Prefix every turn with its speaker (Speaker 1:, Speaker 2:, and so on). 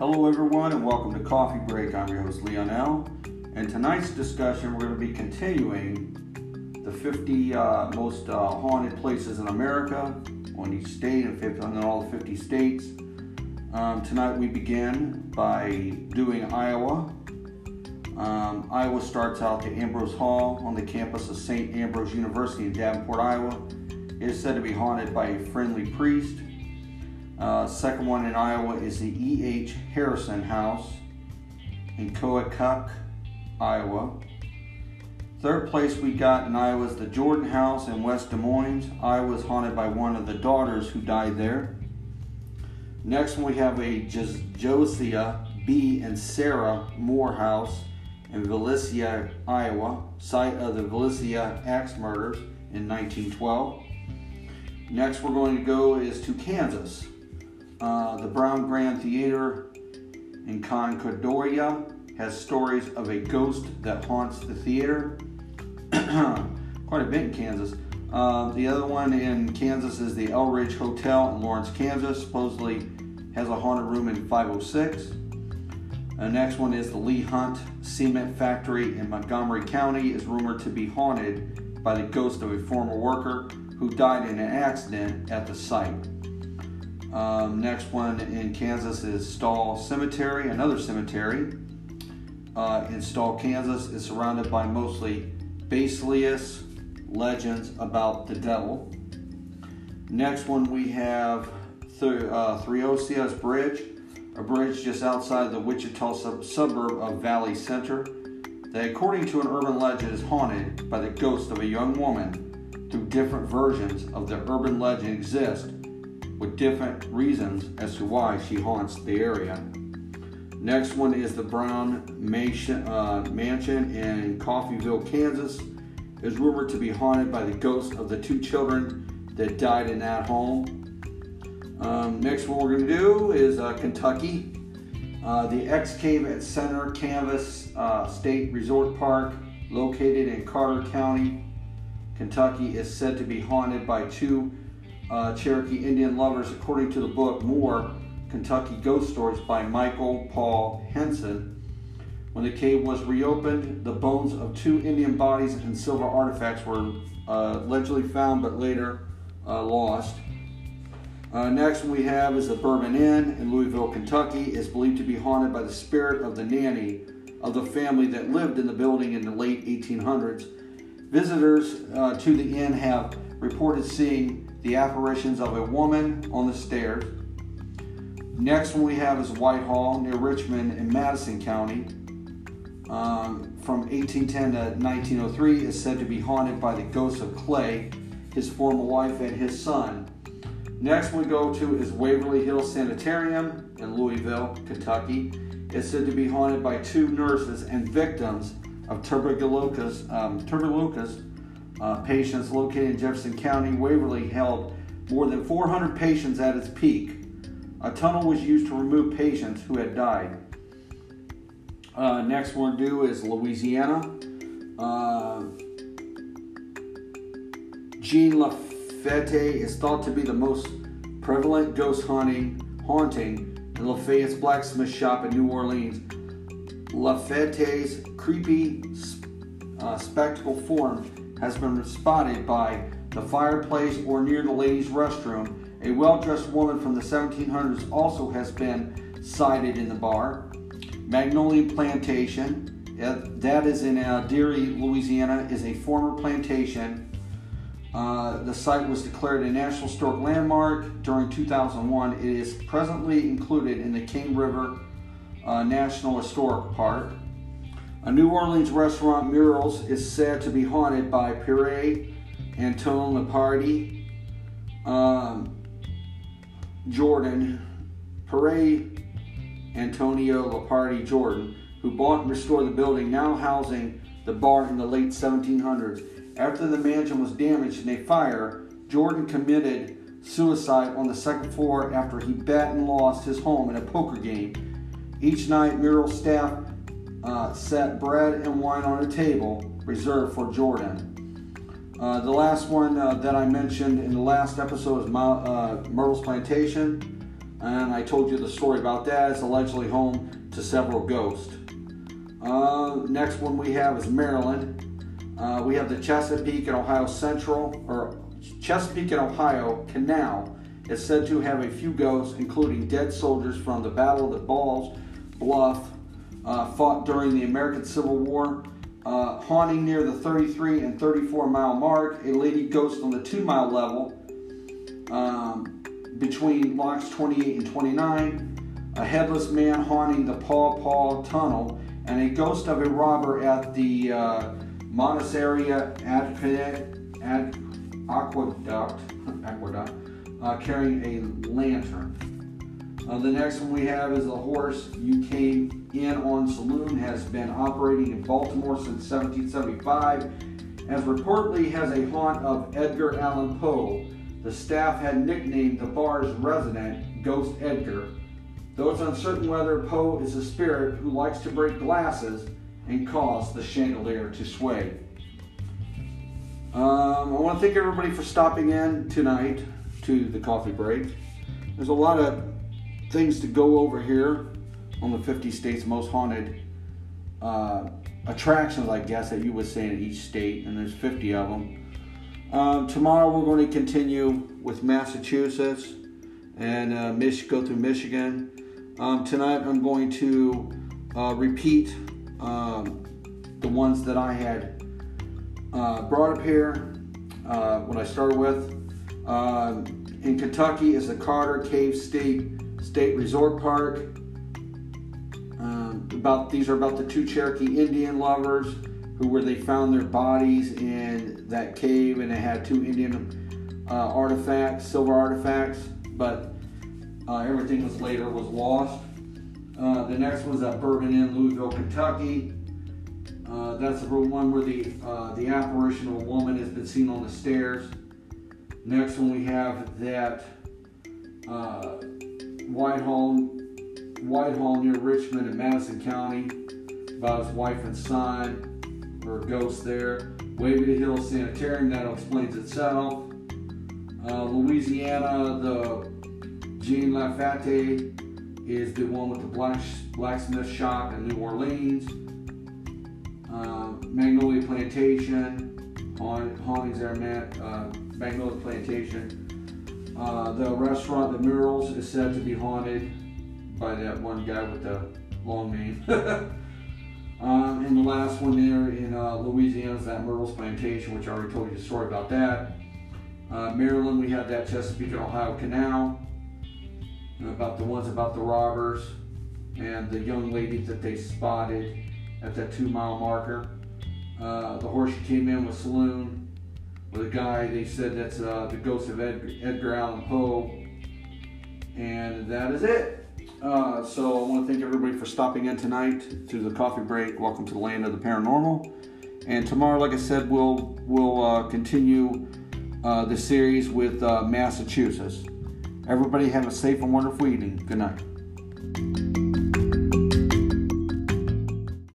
Speaker 1: Hello, everyone, and welcome to Coffee Break. I'm your host, Leonel. And tonight's discussion, we're going to be continuing the 50 uh, most uh, haunted places in America on each state and 50, on all 50 states. Um, tonight, we begin by doing Iowa. Um, Iowa starts out at Ambrose Hall on the campus of St. Ambrose University in Davenport, Iowa. It is said to be haunted by a friendly priest uh, second one in Iowa is the E.H. Harrison House in Keokuk, Iowa. Third place we got in Iowa is the Jordan House in West Des Moines. Iowa is haunted by one of the daughters who died there. Next one we have a Josiah B. and Sarah Moore House in Villisca, Iowa, site of the Villisca axe murders in 1912. Next we're going to go is to Kansas. Uh, the Brown Grand Theater in Concordia has stories of a ghost that haunts the theater. Quite a bit in Kansas. Uh, the other one in Kansas is the Eldridge Hotel in Lawrence, Kansas. Supposedly has a haunted room in 506. The next one is the Lee Hunt Cement Factory in Montgomery County is rumored to be haunted by the ghost of a former worker who died in an accident at the site. Um, next one in Kansas is Stull Cemetery, another cemetery uh, in Stull, Kansas, is surrounded by mostly basilius legends about the devil. Next one we have Th- uh, Theosias Bridge, a bridge just outside the Wichita sub- suburb of Valley Center, that according to an urban legend is haunted by the ghost of a young woman. Through different versions of the urban legend exist, with different reasons as to why she haunts the area. Next one is the Brown Mansion, uh, mansion in Coffeyville, Kansas. Is rumored to be haunted by the ghosts of the two children that died in that home. Um, next one we're going to do is uh, Kentucky. Uh, the X Cave at Carter Caves uh, State Resort Park, located in Carter County, Kentucky, is said to be haunted by two uh, Cherokee Indian lovers, according to the book More Kentucky Ghost Stories by Michael Paul Henson. When the cave was reopened, the bones of two Indian bodies and silver artifacts were uh, allegedly found but later uh, lost. Uh, next we have is the Bourbon Inn in Louisville, Kentucky. is believed to be haunted by the spirit of the nanny of the family that lived in the building in the late 1800s. Visitors uh, to the inn have reported seeing the apparitions of a woman on the stairs. Next one we have is Whitehall near Richmond in Madison County. Um, from 1810 to 1903 is said to be haunted by the ghosts of Clay, his former wife, and his son. Next we go to is Waverly Hill Sanitarium in Louisville, Kentucky. It's said to be haunted by two nurses and victims of tuberculosis, um, tuberculosis uh, patients located in Jefferson County. Waverly held more than 400 patients at its peak. A tunnel was used to remove patients who had died. Uh, next one do is Louisiana. Uh, Jean Lafitte is thought to be the most prevalent ghost hunting haunting in Lafitte's blacksmith shop in New Orleans. Lafitte's creepy uh, spectacle form has been spotted by the fireplace or near the ladies' restroom. A well dressed woman from the 1700s also has been sighted in the bar. Magnolia Plantation, that is in uh, Derry, Louisiana, is a former plantation. Uh, the site was declared a National Historic Landmark during 2001. It is presently included in the Cane River uh, National Historic Park. A New Orleans restaurant, Muriel's is said to be haunted by Pierre Antoine Lepardi um, Jourdan, Pierre Antonio Lepardi Jourdan, who bought and restored the building now housing the bar in the late 1700s. After the mansion was damaged in a fire, Jourdan committed suicide on the second floor after he bet and lost his home in a poker game. Each night, Muriel staff uh, set bread and wine on a table reserved for Jourdan. Uh, the last one uh, that I mentioned in the last episode is uh, Myrtle's Plantation. and I told you the story about that. It's allegedly home to several ghosts. Uh, next one we have is Maryland. Uh, we have the Chesapeake and Ohio Central, or Chesapeake and Ohio Canal is said to have a few ghosts, including dead soldiers from the Battle of the Balls Bluff, uh, fought during the American Civil War. Uh, haunting near the 33 and 34 mile mark, a lady ghost on the 2 mile level um, between locks 28 and 29, a headless man haunting the Paw Paw Tunnel, and a ghost of a robber at the uh, Monocacy Aqueduct, Aqueduct uh, carrying a lantern. Uh, the next one we have is the horse you came in on saloon has been operating in Baltimore since 1775 as reportedly has a haunt of Edgar Allan Poe. The staff had nicknamed the bar's resident Ghost Edgar, though it's uncertain whether Poe is a spirit who likes to break glasses and cause the chandelier to sway. Um, I want to thank everybody for stopping in tonight to the coffee break. There's a lot of things to go over here on the 50 states most haunted uh, attractions, I guess, that you would say in each state, and there's 50 of them. Um, tomorrow we're going to continue with Massachusetts and uh, Mich- go through Michigan. Um, tonight I'm going to uh, repeat um, the ones that I had uh, brought up here. Uh, what I started with um, in Kentucky is the Carter Cave State State Resort Park. Um, about these are about the two Cherokee Indian lovers who where they found their bodies in that cave and it had two Indian uh, artifacts, silver artifacts, but uh, everything was later was lost. Uh, the next one's at Bourbon Inn, Louisville, Kentucky. Uh, that's the one where the uh, the apparition of a woman has been seen on the stairs. Next one we have that uh, Whitehall, Whitehall near Richmond in Madison County, about his wife and son, or ghosts there. Waverly Hill Sanitarium, that explains itself. Uh, Louisiana, the Jean Lafitte is the one with the black, blacksmith shop in New Orleans. Uh, Magnolia Plantation, hauntings there, uh, Magnolia Plantation. Uh, the restaurant, the Muriel's, is said to be haunted by that one guy with the long name. um, and the last one there in uh, Louisiana is that Myrtles Plantation, which I already told you the story about that. Uh, Maryland, we had that Chesapeake and Ohio Canal, about the ones about the robbers and the young lady that they spotted at that two mile marker. Uh, the horse came in with Saloon, a guy. They said that's uh, the ghost of Edgar, Edgar Allan Poe. And that is it. Uh, so I want to thank everybody for stopping in tonight to the coffee break. Welcome to the land of the paranormal. And tomorrow, like I said, we'll we'll uh, continue uh, the series with uh, Massachusetts. Everybody have a safe and wonderful evening. Good night.